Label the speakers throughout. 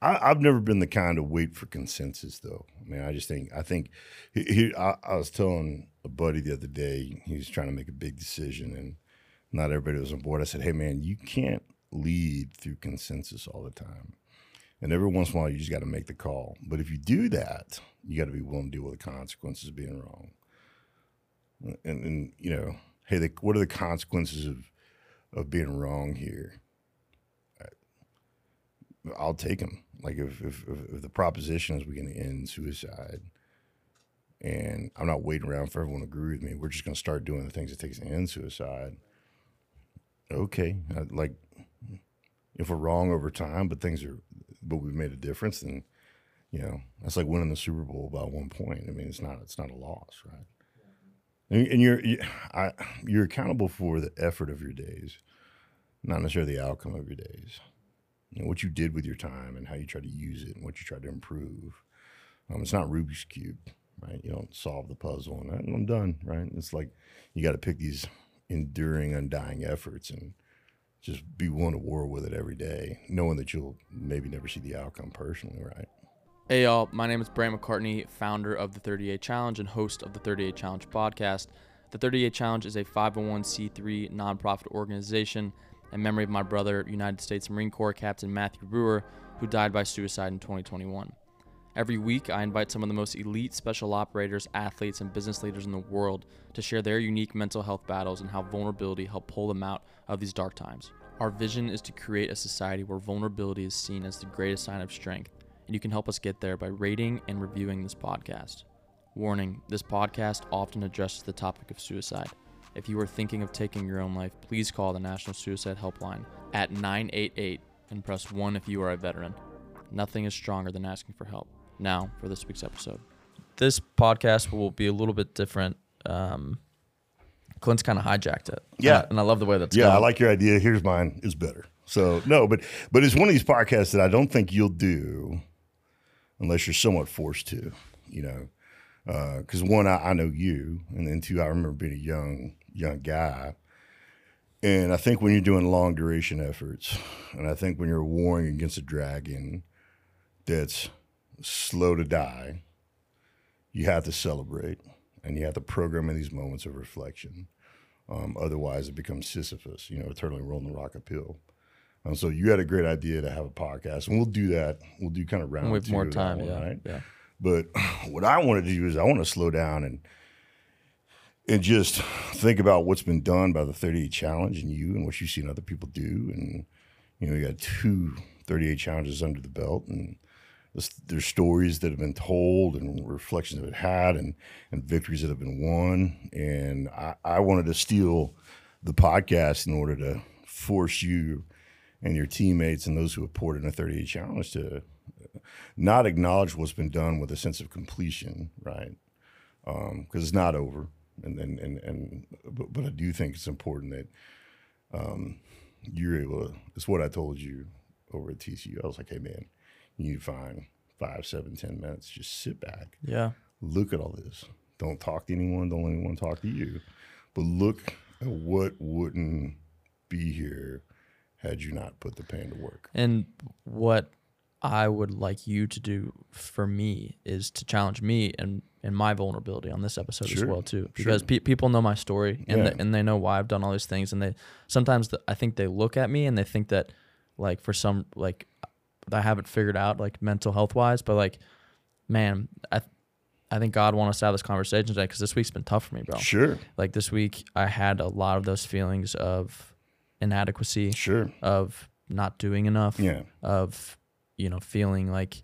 Speaker 1: I, have never been the kind to wait for consensus, though. I mean, I just think I think he, he, I, I, was telling a buddy the other day he was trying to make a big decision, and not everybody was on board. I said, "Hey, man, you can't lead through consensus all the time, and every once in a while, you just got to make the call. But if you do that, you got to be willing to deal with the consequences of being wrong. And, and you know, hey, the, what are the consequences of of being wrong here?" I'll take them. Like if, if, if the proposition is we can end suicide, and I'm not waiting around for everyone to agree with me. We're just going to start doing the things it takes to end suicide. Okay, I, like if we're wrong over time, but things are, but we've made a difference, then you know that's like winning the Super Bowl by one point. I mean, it's not it's not a loss, right? And, and you're you, I, you're accountable for the effort of your days, not necessarily the outcome of your days know, what you did with your time and how you try to use it and what you try to improve. Um, it's not Rubik's cube, right? You don't solve the puzzle and I'm done, right? It's like you got to pick these enduring, undying efforts and just be willing to war with it every day, knowing that you'll maybe never see the outcome personally, right?
Speaker 2: Hey y'all, my name is Brandt McCartney, founder of the 38 Challenge and host of the 38 Challenge podcast. The 38 Challenge is a 501c3 nonprofit organization in memory of my brother, United States Marine Corps Captain Matthew Brewer, who died by suicide in 2021. Every week, I invite some of the most elite special operators, athletes, and business leaders in the world to share their unique mental health battles and how vulnerability helped pull them out of these dark times. Our vision is to create a society where vulnerability is seen as the greatest sign of strength, and you can help us get there by rating and reviewing this podcast. Warning this podcast often addresses the topic of suicide. If you are thinking of taking your own life, please call the National Suicide Helpline at 988 and press 1 if you are a veteran. Nothing is stronger than asking for help. Now, for this week's episode. This podcast will be a little bit different. Um, Clint's kind of hijacked it.
Speaker 1: Yeah.
Speaker 2: And I, love the way that's
Speaker 1: Yeah,
Speaker 2: going.
Speaker 1: I like your idea. Here's mine is better. So, no, but but it's one of these podcasts that I don't think you'll do unless you're somewhat forced to, you know. Because uh, one, I, I, know you, and then two, I remember being a young young guy. And I think when you're doing long duration efforts, and I think when you're warring against a dragon that's slow to die, you have to celebrate and you have to program in these moments of reflection. Um, otherwise, it becomes Sisyphus, you know, eternally rolling the rock uphill. And so you had a great idea to have a podcast, and we'll do that. We'll do kind of round
Speaker 2: with more time,
Speaker 1: one,
Speaker 2: yeah,
Speaker 1: right?
Speaker 2: yeah.
Speaker 1: But what I want to do is I want to slow down and and just think about what's been done by the 38 challenge and you and what you've seen other people do. And you know you got two 38 challenges under the belt and there's stories that have been told and reflections that have had and, and victories that have been won. And I, I wanted to steal the podcast in order to force you and your teammates and those who have poured in a 38 challenge to not acknowledge what's been done with a sense of completion right? Because um, it's not over and and and, and but, but, I do think it's important that um, you're able to. It's what I told you over at TCU. I was like, hey man, you need to find five, seven, ten minutes. Just sit back.
Speaker 2: Yeah.
Speaker 1: Look at all this. Don't talk to anyone. Don't let anyone talk to you. But look at what wouldn't be here had you not put the pain to work.
Speaker 2: And what I would like you to do for me is to challenge me and and my vulnerability on this episode sure, as well too, because sure. pe- people know my story and yeah. the, and they know why I've done all these things, and they sometimes the, I think they look at me and they think that like for some like I haven't figured out like mental health wise, but like man, I I think God wants us to have this conversation today because this week's been tough for me, bro.
Speaker 1: Sure.
Speaker 2: Like this week, I had a lot of those feelings of inadequacy.
Speaker 1: Sure.
Speaker 2: Of not doing enough.
Speaker 1: Yeah.
Speaker 2: Of you know, feeling like,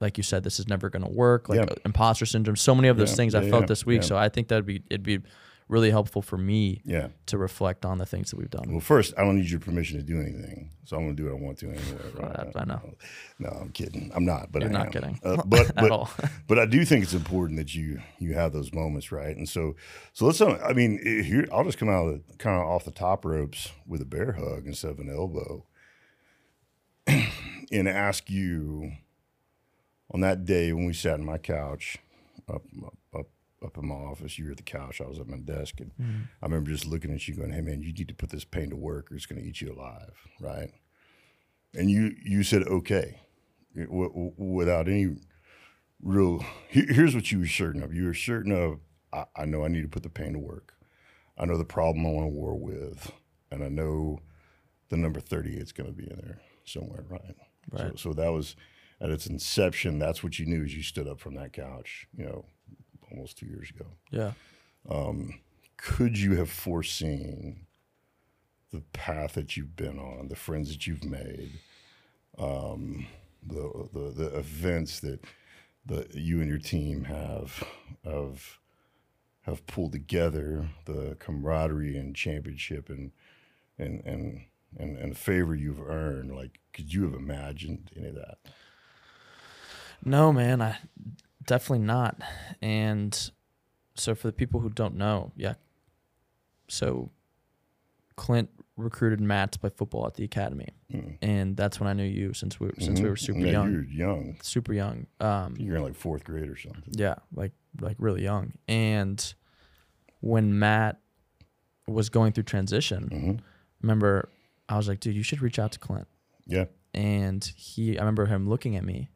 Speaker 2: like you said, this is never going to work. Like yeah. imposter syndrome. So many of those yeah, things I felt this week. So I think that'd be it'd be really helpful for me
Speaker 1: yeah.
Speaker 2: to reflect on the things that we've done.
Speaker 1: Well, first, I don't need your permission to do anything, so I'm going to do what I want to anyway.
Speaker 2: Right? I, know.
Speaker 1: No, I'm kidding. I'm not, but
Speaker 2: You're
Speaker 1: I
Speaker 2: not
Speaker 1: am.
Speaker 2: kidding.
Speaker 1: Uh, but but, but I do think it's important that you you have those moments, right? And so so let's. I mean, here I'll just come out of the, kind of off the top ropes with a bear hug instead of an elbow and ask you on that day when we sat on my couch up up up in my office, you were at the couch, I was at my desk, and mm-hmm. I remember just looking at you, going, "Hey man, you need to put this pain to work, or it's going to eat you alive," right? And you you said okay, w- w- without any real. Here, here's what you were certain of. You were certain of. I, I know I need to put the pain to work. I know the problem I want to war with, and I know the number 38 is going to be in there somewhere, right? So,
Speaker 2: Right.
Speaker 1: so that was at its inception. That's what you knew as you stood up from that couch. You know, almost two years ago.
Speaker 2: Yeah.
Speaker 1: Um, Could you have foreseen the path that you've been on, the friends that you've made, um, the, the the events that the you and your team have have have pulled together, the camaraderie and championship and and and and, and favor you've earned? Like, could you have imagined any of that?
Speaker 2: No, man, I definitely not. And so for the people who don't know, yeah. So Clint recruited Matt to play football at the academy. And that's when I knew you since we were, since we were super
Speaker 1: Mm-hmm. Yeah,
Speaker 2: young.
Speaker 1: You're young.
Speaker 2: Super young. Um
Speaker 1: You're in like fourth grade or something.
Speaker 2: yeah, like like really young. And when Matt was going through transition,
Speaker 1: Mm-hmm.
Speaker 2: remember I was like, dude, you should reach out to Clint.
Speaker 1: Yeah.
Speaker 2: and he I remember him looking at me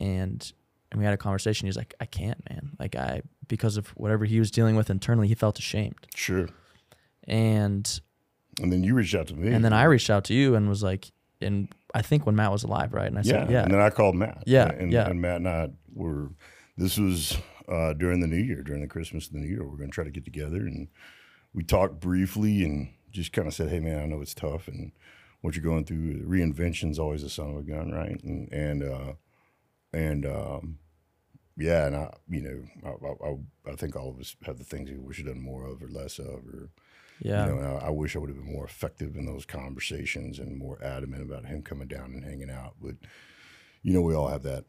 Speaker 2: and and we had a conversation. He's like, I can't, man. Like I because of whatever he was dealing with internally, he felt ashamed.
Speaker 1: Sure.
Speaker 2: And
Speaker 1: And then you reached out to me.
Speaker 2: and then I reached out to you and was like and I think when Matt was alive, right? And I
Speaker 1: yeah,
Speaker 2: said, Yeah.
Speaker 1: And then I called Matt.
Speaker 2: Yeah,
Speaker 1: And,
Speaker 2: yeah.
Speaker 1: and Matt and I were. This was uh, during the New Year, during the Christmas and the New Year. We're going to try to get together, and we talked briefly, and just kind of said, "Hey, man, I know it's tough, and what you're going through. Reinvention's always a son of a gun, right?" And and uh, and um, yeah, and I, you know, I, I, I think all of us have the things we wish we'd done more of or less of, or
Speaker 2: yeah.
Speaker 1: you know, I, I wish I would have been more effective in those conversations and more adamant about him coming down and hanging out. But you know, we all have that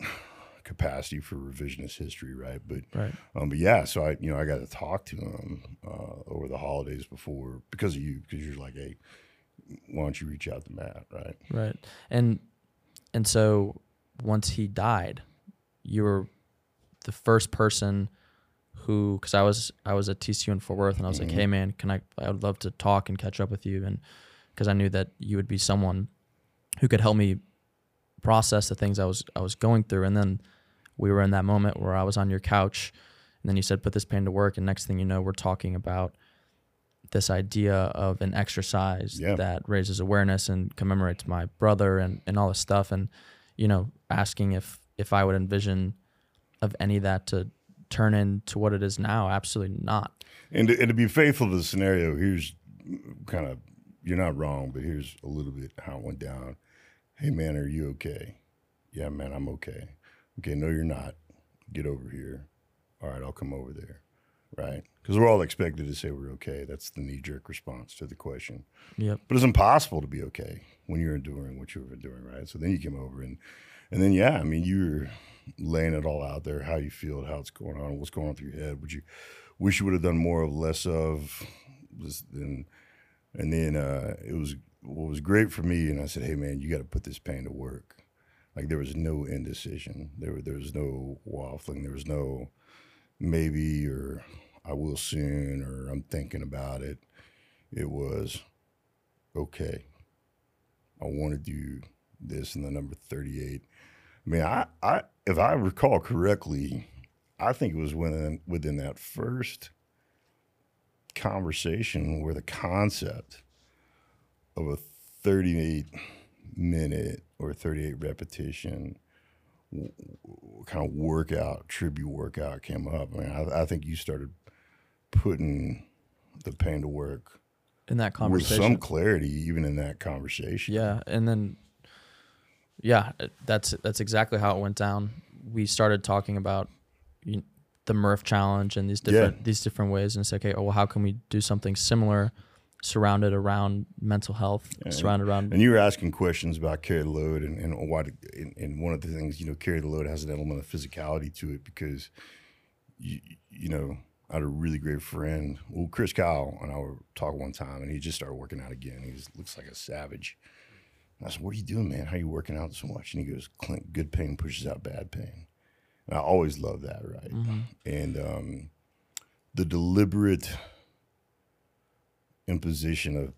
Speaker 1: capacity for revisionist history, right? But
Speaker 2: right.
Speaker 1: um, but yeah, so I you know I got to talk to him uh, over the holidays before because of you because you're like, hey, why don't you reach out to Matt, right?
Speaker 2: Right. And and so once he died, you were the first person who because I was I was at TCU in Fort Worth and I was like, hey man, can I I would love to talk and catch up with you and because I knew that you would be someone who could help me process the things I was I was going through and then we were in that moment where I was on your couch and then you said put this pain to work and next thing you know we're talking about this idea of an exercise
Speaker 1: Yeah.
Speaker 2: that raises awareness and commemorates my brother and, and all this stuff and you know asking if if I would envision of any of that to turn into what it is now absolutely not
Speaker 1: And to, and to be faithful to the scenario, here's kind of you're not wrong, but here's a little bit how it went down. Hey man, are you okay? Yeah, man, I'm okay. Okay, no, you're not. Get over here. All right, I'll come over there. Right? Because we're all expected to say we're okay. That's the knee jerk response to the question.
Speaker 2: yep
Speaker 1: But it's impossible to be okay when you're enduring what you're enduring, right? So then you came over and and then yeah, I mean you're laying it all out there, how you feel, how it's going on, what's going on through your head. Would you wish you would have done more of less of this then and then uh it was what was great for me and I said, Hey man, you gotta put this pain to work. Like there was no indecision. There there was no waffling, there was no maybe or I will soon or I'm thinking about it. It was okay, I want to do this in the number 38. I mean, I, I if I recall correctly, I think it was within within that first conversation where the concept of a 38 minute or 38 repetition kind of workout, tribute workout came up. I mean, I, I think you started putting the pain to work
Speaker 2: in that conversation with
Speaker 1: some clarity, even in that conversation.
Speaker 2: Yeah, and then yeah, that's that's exactly how it went down. We started talking about you the Murph challenge and these different these different ways, and it's okay. Oh, well, how can we do something similar, surrounded around mental health, surrounded around
Speaker 1: And you were asking questions about carry the load, and, and why. And, and one of the things, you know, carry the load has an element of physicality to it because, you, you know, I had a really great friend. Well, Chris Kyle and I were talking one time, and he just started working out again. He was, looks like a savage. And I said, "What are you doing, man? How are you working out so much?" And he goes, "Clint, good pain pushes out bad pain." And I always love that, right? And um, the deliberate imposition of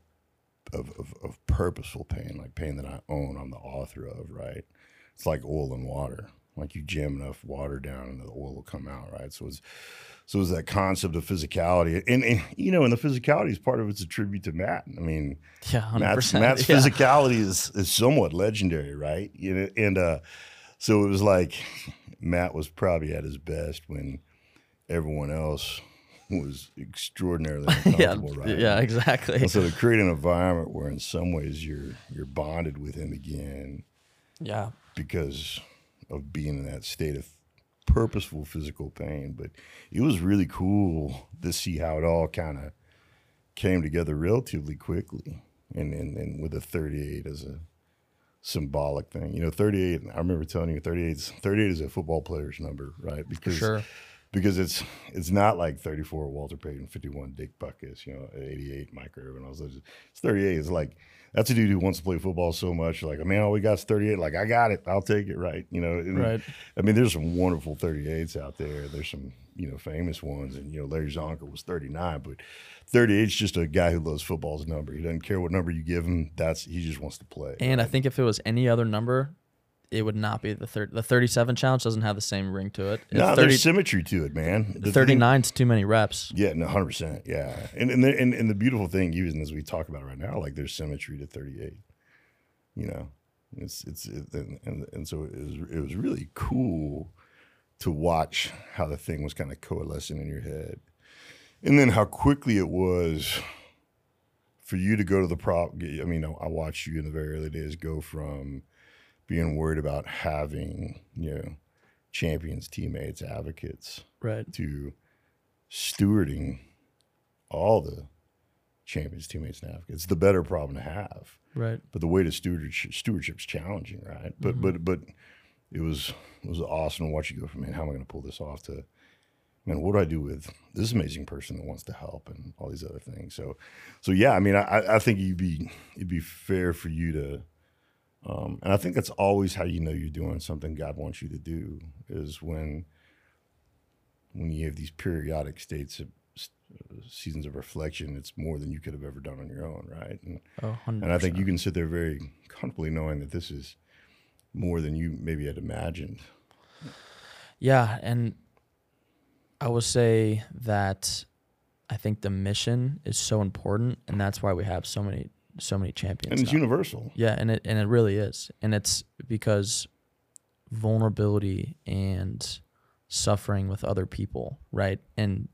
Speaker 1: of, of of purposeful pain, like pain that I own, I'm the author of, right? it's like oil and water. Like you jam enough water down and the oil will come out, right? So it's so it's that concept of physicality, and, and you know, and the physicality is part of it's a tribute to Matt. I mean,
Speaker 2: Yeah,
Speaker 1: Matt's. Matt's
Speaker 2: yeah.
Speaker 1: physicality is is somewhat legendary, right? You know, and uh, so it was like Matt was probably at his best when everyone else was extraordinarily
Speaker 2: yeah,
Speaker 1: uncomfortable, right?
Speaker 2: yeah, exactly.
Speaker 1: And so to create an environment where, in some ways, you're you're bonded with him again
Speaker 2: Yeah,
Speaker 1: because of being in that state of purposeful physical pain. But it was really cool to see how it all kind of came together relatively quickly, and, and and with a 38 as a symbolic thing. You know, 38. I remember telling you, 38. is- 38 is a football player's number, right? Because
Speaker 2: sure.
Speaker 1: Because it's it's not like 34 Walter Payton, 51 Dick Butkus, you know, 88 Mike Irvin. All those. It's 38. It's like that's a dude who wants to play football so much. Like, man, all we got is 38. Like, I got it. I'll take it. Right. You know. and-
Speaker 2: Right.
Speaker 1: I mean, there's some wonderful 38s out there. There's some you know famous ones, and you know Larry Csonka was 39, but 38 is just a guy who loves football's number. He doesn't care what number you give him. That's he just wants to play.
Speaker 2: And I think if it was any other number, it would not be the third. The thirty-seven challenge doesn't have the same ring to it.
Speaker 1: no,
Speaker 2: 30,
Speaker 1: there's symmetry to it, man. The thing-
Speaker 2: 39 is too many reps.
Speaker 1: Yeah, no, hundred percent. Yeah, and and the, and and the beautiful thing, even as we talk about it right now, like there's symmetry to thirty eight. You know, it's it's it, and, and and so it was it was really cool to watch how the thing was kind of coalescing in your head, and then how quickly it was for you to go to the prop. I mean, I watched you in the very early days go from being worried about having you know champions, teammates, advocates
Speaker 2: Right.
Speaker 1: to stewarding all the champions, teammates, and advocates. It's the better problem to have.
Speaker 2: Right.
Speaker 1: But the way to stewardship stewardship's challenging, right? But mm-hmm. but but it was it was awesome to watch you go from man, how am I going to pull this off to man, what do I do with this amazing person that wants to help and all these other things? So so yeah, I mean, I, I think you'd be it'd be fair for you to um, and I think that's always how you know you're doing something God wants you to do is when when you have these periodic states of seasons of reflection, it's more than you could have ever done on your own, right? And,
Speaker 2: Oh, 100%.
Speaker 1: and I think you can sit there very comfortably knowing that this is more than you maybe had imagined.
Speaker 2: Yeah, and I will say that I think the mission is so important, and that's why we have so many so many champions.
Speaker 1: And it's
Speaker 2: now.
Speaker 1: universal.
Speaker 2: Yeah, and it and it really is, and it's because vulnerability and suffering with other people, right? And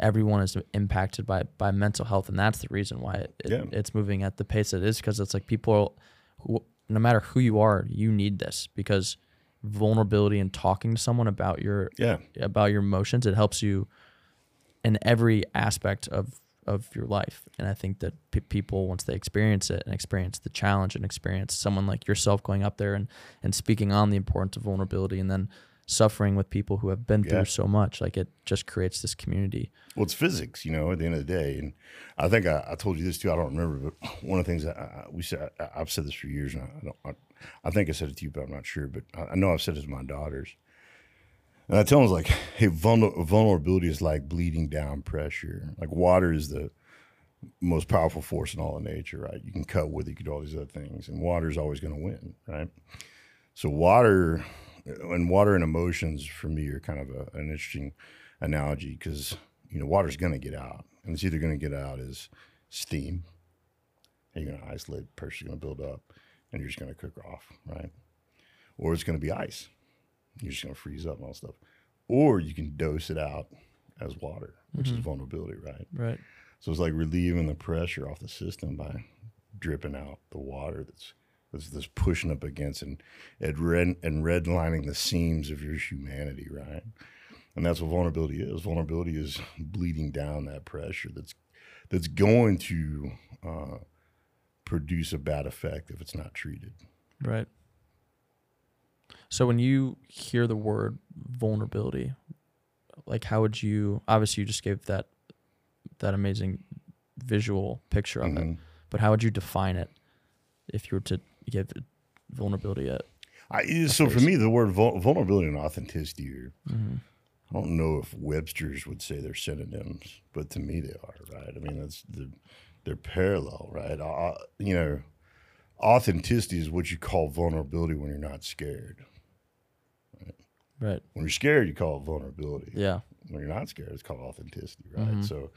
Speaker 2: everyone is impacted by by mental health, and that's the reason why it, it-
Speaker 1: Yeah.
Speaker 2: it's moving at the pace it is because it's like people, who, no matter who you are, you need this because vulnerability and talking to someone about your
Speaker 1: Yeah.
Speaker 2: about your emotions, it helps you in every aspect of of your life. And I think that pe people once they experience it and experience the challenge and experience someone like yourself going up there and and speaking on the importance of vulnerability and then suffering with people who have been
Speaker 1: Yeah.
Speaker 2: through so much, like it just creates this community.
Speaker 1: Well, it's physics, you know, at the end of the day. And I think I, I told you this too. I don't remember, but one of the things that I, we said, I, I've said this for years, and I, don't, I, I think I said it to you, but I'm not sure. But I, I know I've said it to my daughters. And I tell them, like, hey, vulner- vulnerability is like bleeding down pressure. Like, water is the most powerful force in all of nature, right? You can cut with it, you can do all these other things, and water is always going to win, right? So, water and water and emotions for me are kind of a, an interesting analogy because you know water's going to get out, and it's either going to get out as steam, and you're going to isolate, pressure's going to build up, and you're just going to cook off, right? Or it's going to be ice, you're just going to freeze up and all that stuff. Or you can dose it out as water, which is vulnerability, right?
Speaker 2: Right.
Speaker 1: So it's like relieving the pressure off the system by dripping out the water that's that's, that's pushing up against and and red and redlining the seams of your humanity, right? And that's what vulnerability is. Vulnerability is bleeding down that pressure that's that's going to uh, produce a bad effect if it's not treated.
Speaker 2: Right. So when you hear the word vulnerability, like how would you obviously you just gave that that amazing visual picture of it,
Speaker 1: Mhm.
Speaker 2: but how would you define it if you were to give it vulnerability a
Speaker 1: I, so for me, the word vul- vulnerability and authenticity are
Speaker 2: Mhm.
Speaker 1: I don't know if Webster's would say they're synonyms, but to me they are, right? I mean, that's the, they're parallel, right? I, you know, authenticity is what you call vulnerability when you're not scared.
Speaker 2: Right.
Speaker 1: When you're scared, you call it vulnerability.
Speaker 2: Yeah.
Speaker 1: When you're not scared, it's called authenticity, right?
Speaker 2: Mhm.
Speaker 1: So,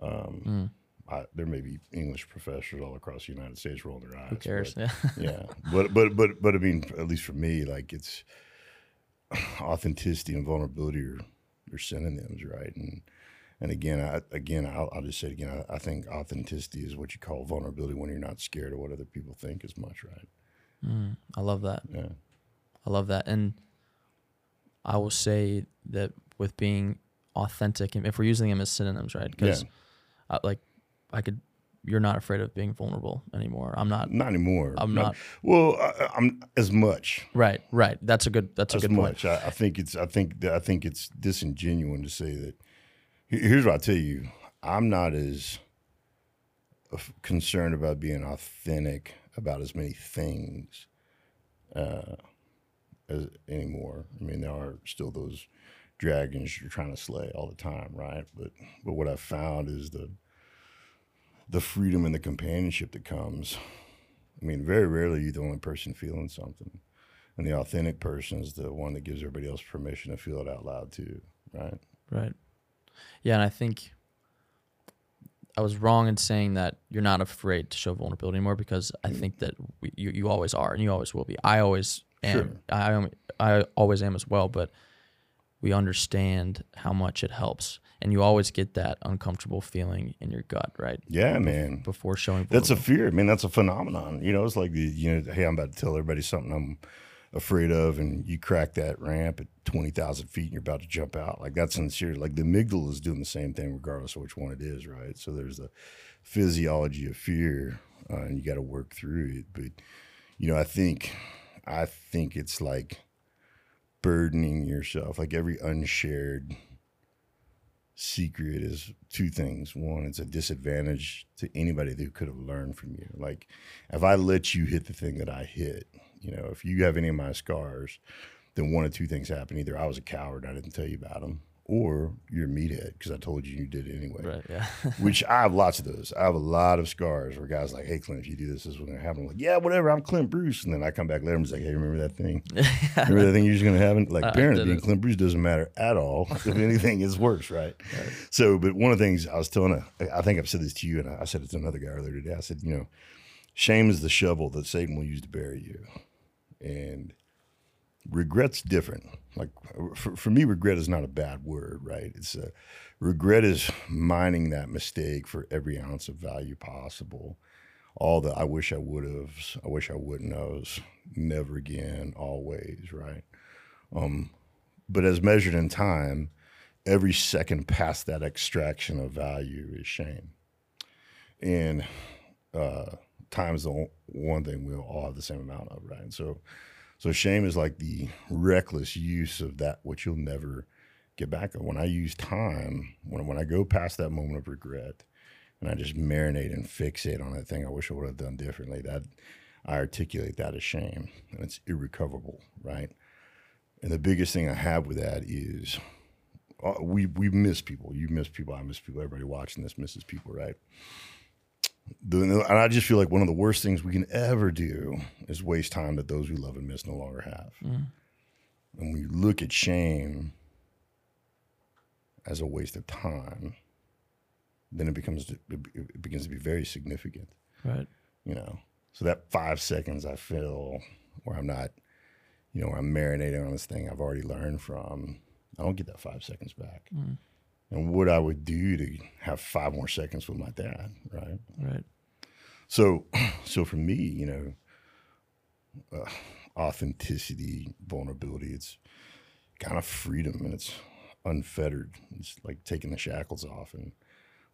Speaker 1: um,
Speaker 2: Mm.
Speaker 1: I, there may be English professors all across the United States rolling their eyes.
Speaker 2: Who cares?
Speaker 1: but-
Speaker 2: Yeah.
Speaker 1: yeah, but but but but I mean, at least for me, like it's authenticity and vulnerability are, are synonyms, right? And and again, I again, I'll, I'll just say it again. I, I think authenticity is what you call vulnerability when you're not scared of what other people think as much, right?
Speaker 2: Mm, I love that.
Speaker 1: Yeah,
Speaker 2: I love that. And I will say that with being authentic, and if we're using them as synonyms, right? Because like I could, you're not afraid of being vulnerable anymore. I'm not.
Speaker 1: not anymore.
Speaker 2: I'm not.
Speaker 1: Well, I, I'm as much.
Speaker 2: Right. Right. That's a good. That's a good point.
Speaker 1: much. I, I think it's. I think. that- I think it's disingenuous to say that. Here's what I tell you. I'm not as concerned about being authentic about as many things uh, as anymore. I mean, there are still those dragons you're trying to slay all the time, right? But but what I've found is the the freedom and the companionship that comes. I mean, very rarely you're the only person feeling something. And the authentic person is the one that gives everybody else permission to feel it out loud too, right?
Speaker 2: Right. Yeah, and I think I was wrong in saying that you're not afraid to show vulnerability anymore because I mm. think that we, you you always are and you always will be. I always am.
Speaker 1: Sure.
Speaker 2: I am. I always am as well. But we understand how much it helps, and you always get that uncomfortable feeling in your gut, right?
Speaker 1: Yeah, man.
Speaker 2: Before showing.
Speaker 1: That's a fear. I mean, that's a phenomenon. You know, it's like the you know, hey, I'm about to tell everybody something I'm afraid of, and you crack that ramp at twenty thousand feet, and you're about to jump out. Like that's sincere. Like the amygdala is doing the same thing, regardless of which one it is, right? So there's the physiology of fear, uh, and you got to work through it. But you know, I think, I think it's like burdening yourself. Like every unshared secret is two things. One, it's a disadvantage to anybody who could have learned from you. Like if I let you hit the thing that I hit, you know, if you have any of my scars, then one of two things happen. Either I was a coward, I didn't tell you about them, or you're a meathead because I told you you did it anyway.
Speaker 2: Right. Yeah.
Speaker 1: Which I have lots of those. I have a lot of scars where guys like, "Hey, Clint, if you do this, this is what's gonna happen." I'm like, yeah, whatever. I'm Clint Bruce, and then I come back later and was like, "Hey, remember that thing? Remember that thing you're just gonna happen?" Like,
Speaker 2: I
Speaker 1: apparently, being. Clint Bruce doesn't matter at all. if anything, it's worse, right? So, but one of the things I was telling, a, I think I've said this to you, and I said it to another guy earlier today. I said, you know, shame is the shovel that Satan will use to bury you, and regret's different. Like for, for me, regret is not a bad word, right? It's a, regret is mining that mistake for every ounce of value possible. All the I wish I would have, I wish I wouldn't have, never again, always, right? Um, but as measured in time, every second past that extraction of value is shame. And uh, time is the one thing we all have the same amount of, right? So, so shame is like the reckless use of that which you'll never get back. When I use time, when when I go past that moment of regret, and I just marinate and fixate on that thing I wish I would have done differently, that I articulate that as shame, and it's irrecoverable, right? And the biggest thing I have with that is uh, we we miss people. You miss people. I miss people. Everybody watching this misses people, right? The, and I just feel like one of the worst things we can ever do is waste time that those we love and miss no longer have.
Speaker 2: Mm.
Speaker 1: And when you look at shame as a waste of time, then it becomes it begins to be very significant
Speaker 2: Right.
Speaker 1: you know. So that five seconds I feel where I'm not, you know, where I'm marinating on this thing I've already learned from, I don't get that five seconds back.
Speaker 2: Mm.
Speaker 1: And what I would do to have five more seconds with my dad, right?
Speaker 2: Right.
Speaker 1: So, so for me, you know, uh, authenticity, vulnerability, it's kind of freedom and it's unfettered. It's like taking the shackles off. And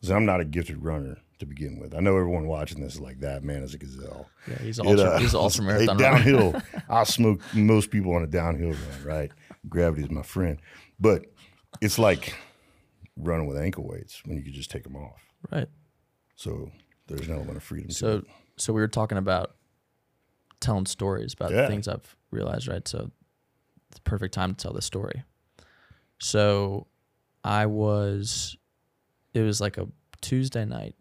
Speaker 1: 'cause I'm not a gifted runner to begin with. I know everyone watching this is like that man is a gazelle.
Speaker 2: Yeah. He's
Speaker 1: It,
Speaker 2: ultra.
Speaker 1: uh,
Speaker 2: he's an ultra marathon runner.
Speaker 1: downhill. I'll smoke most people on a downhill run, right? Gravity is my friend. But it's like running with ankle weights when you could just take them off.
Speaker 2: Right.
Speaker 1: So there's an element of freedom.
Speaker 2: So so we were talking about telling stories about
Speaker 1: Yeah.
Speaker 2: things I've realized, right? So it's the perfect time to tell this story. So I was it was like a Tuesday night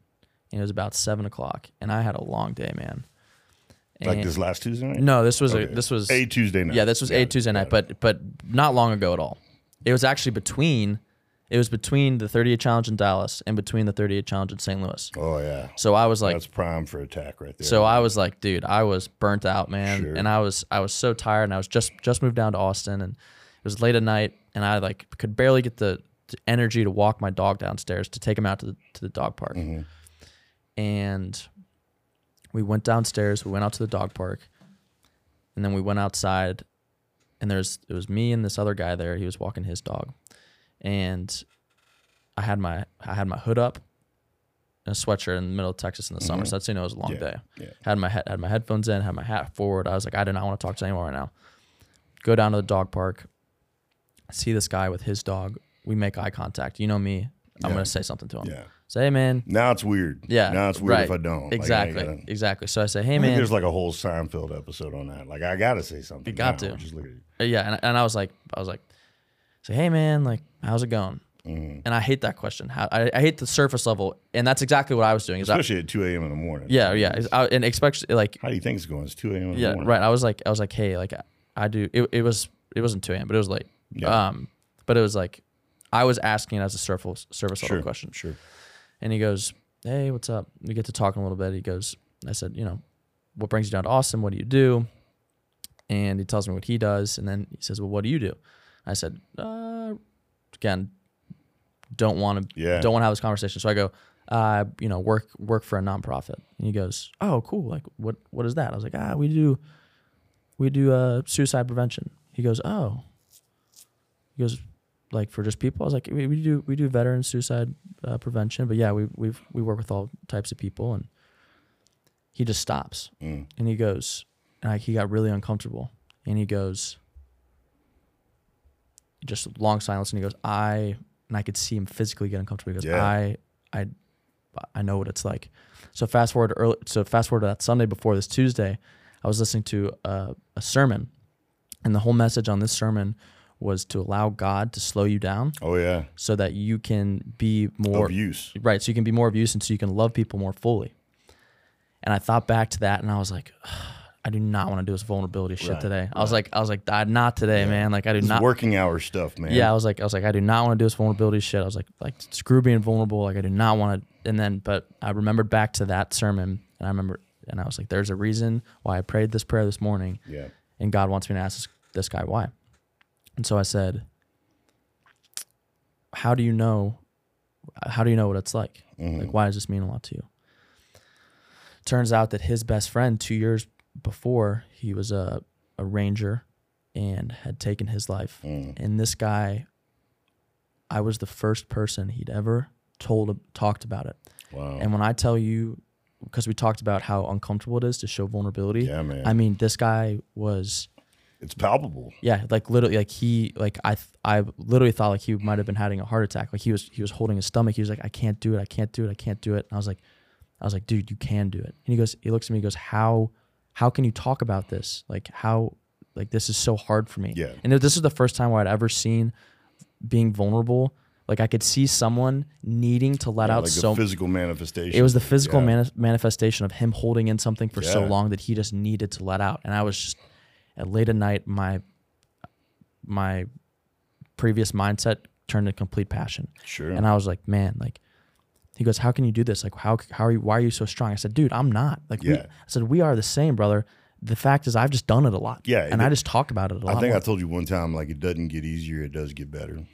Speaker 2: and it was about seven o'clock and I had a long day, man.
Speaker 1: Like this last Tuesday night?
Speaker 2: No, this was a this was
Speaker 1: A Tuesday night.
Speaker 2: yeah, this was
Speaker 1: Got
Speaker 2: a Tuesday night, but but not long ago at all. It was actually between it was between the 38 challenge in Dallas and between the 38 challenge in St. Louis.
Speaker 1: Oh yeah.
Speaker 2: So I was like
Speaker 1: That's prime for attack right there.
Speaker 2: so I was like, dude, I was burnt out, man,
Speaker 1: Sure.
Speaker 2: and I was I was so tired, and I was just just moved down to Austin, and it was late at night, and I like could barely get the, the energy to walk my dog downstairs to take him out to the to the dog park,
Speaker 1: Mhm.
Speaker 2: and we went downstairs, we went out to the dog park, and then we went outside, and there's it was me and this other guy there. He was walking his dog, and I had my I had my hood up. In a sweatshirt in the middle of Texas in the summer,
Speaker 1: Mhm.
Speaker 2: so that's you know it was a long
Speaker 1: Yeah,
Speaker 2: day
Speaker 1: yeah.
Speaker 2: had my head had my headphones in, had my hat forward. I was like, I do not want to talk to anyone right now. Go down to the dog park, see this guy with his dog. We make eye contact. You know me. I'm
Speaker 1: Yeah.
Speaker 2: gonna say something to him.
Speaker 1: Yeah.
Speaker 2: Say, hey man.
Speaker 1: Now it's weird.
Speaker 2: Yeah.
Speaker 1: Now it's weird if. I don't. Like, I
Speaker 2: Exactly.
Speaker 1: gotta-
Speaker 2: exactly. So I say,
Speaker 1: I
Speaker 2: hey
Speaker 1: think
Speaker 2: man.
Speaker 1: there's like a whole Seinfeld episode on that. Like I gotta say something.
Speaker 2: You got
Speaker 1: now.
Speaker 2: to.
Speaker 1: Just look at it.
Speaker 2: Yeah, and, and I was like, I was like, say, hey man, like, how's it going?
Speaker 1: Mhm.
Speaker 2: And I hate that question. How I, I hate the surface level, and that's exactly what I was doing. Is I,
Speaker 1: Especially at 2 a.m. in the morning.
Speaker 2: yeah, yeah, I, and especially like
Speaker 1: How do you think it's going? It's 2 a.m. in the
Speaker 2: yeah, right. I was like, I was like, hey, like I do. It, it was it wasn't two a.m., but it was late.
Speaker 1: Yeah.
Speaker 2: Um, but it was like I was asking as a surface surface level
Speaker 1: Sure.
Speaker 2: question,
Speaker 1: Sure.
Speaker 2: and he goes, hey, what's up? We get to talking a little bit. He goes, I said, you know, what brings you down to Austin? What do you do? And he tells me what he does, and then he says, well, what do you do? I said, uh, again, don't want to
Speaker 1: Yeah.
Speaker 2: don't want to have this conversation. So I go, uh, you know, work work for a nonprofit. And he goes, oh, cool. Like, what what is that? I was like, ah, we do we do uh, suicide prevention. He goes, oh. He goes, like for just people. I was like, we, we do we do veteran suicide uh, prevention, but yeah, we we we work with all types of people. And he just stops
Speaker 1: Mm.
Speaker 2: and he goes, and I, he got really uncomfortable, and he goes, just long silence, and he goes, I, and I could see him physically get uncomfortable. He goes,
Speaker 1: Yeah.
Speaker 2: I, I, I know what it's like. So fast forward to early, so fast forward to that Sunday before this Tuesday, I was listening to a, a sermon, and the whole message on this sermon was to allow God to slow you down
Speaker 1: Oh yeah.
Speaker 2: so that you can be more
Speaker 1: Of use.
Speaker 2: right so you can be more of use and so you can love people more fully and i thought back to that and i was like i do not want to do this vulnerability shit
Speaker 1: Right,
Speaker 2: today i was like i was like "Ah, not today
Speaker 1: Yeah.
Speaker 2: man like i do
Speaker 1: This
Speaker 2: not
Speaker 1: working hour stuff, man.
Speaker 2: yeah i was like i was like i do not want to do this vulnerability shit i was like like screw being vulnerable like i do not want to and then but i remembered back to that sermon and i remember and i was like there's a reason why i prayed this prayer this morning
Speaker 1: Yeah.
Speaker 2: and God wants me to ask this, this guy why. And so I said, "How do you know? How do you know what it's like?
Speaker 1: Mhm.
Speaker 2: Like, why does this mean a lot to you?" Turns out that his best friend, two years before, he was a a ranger and had taken his life.
Speaker 1: Mm.
Speaker 2: And this guy, I was the first person he'd ever told talked about it.
Speaker 1: Wow.
Speaker 2: And when I tell you, because we talked about how uncomfortable it is to show vulnerability.
Speaker 1: yeah, man.
Speaker 2: I mean, this guy was
Speaker 1: it's palpable.
Speaker 2: yeah, like literally, like he, like I, th- I literally thought like he might have been having a heart attack. Like he was, he was holding his stomach. He was like, I can't do it. I can't do it. I can't do it. And I was like, I was like, dude, you can do it. And he goes, he looks at me, he goes, how, how can you talk about this? Like how, like this is so hard for me.
Speaker 1: Yeah.
Speaker 2: And this is the first time where I'd ever seen being vulnerable. Like I could see someone needing to let
Speaker 1: Yeah,
Speaker 2: out
Speaker 1: like
Speaker 2: so
Speaker 1: physical manifestation.
Speaker 2: it was the physical
Speaker 1: Yeah.
Speaker 2: mani- manifestation of him holding in something for so long that he just needed to let out. And I was just at late at night, my my previous mindset turned to complete passion,
Speaker 1: Sure.
Speaker 2: and I was like, man, like. He goes, "How can you do this? Like, how how are you? Why are you so strong?" I said, "Dude, I'm not. Like, we, I said we are the same, brother. The fact is, I've just done it a lot.
Speaker 1: Yeah,
Speaker 2: and
Speaker 1: it-
Speaker 2: I just talk about it a lot.
Speaker 1: I think
Speaker 2: more.
Speaker 1: I told you one time, like it doesn't get easier; it does get better.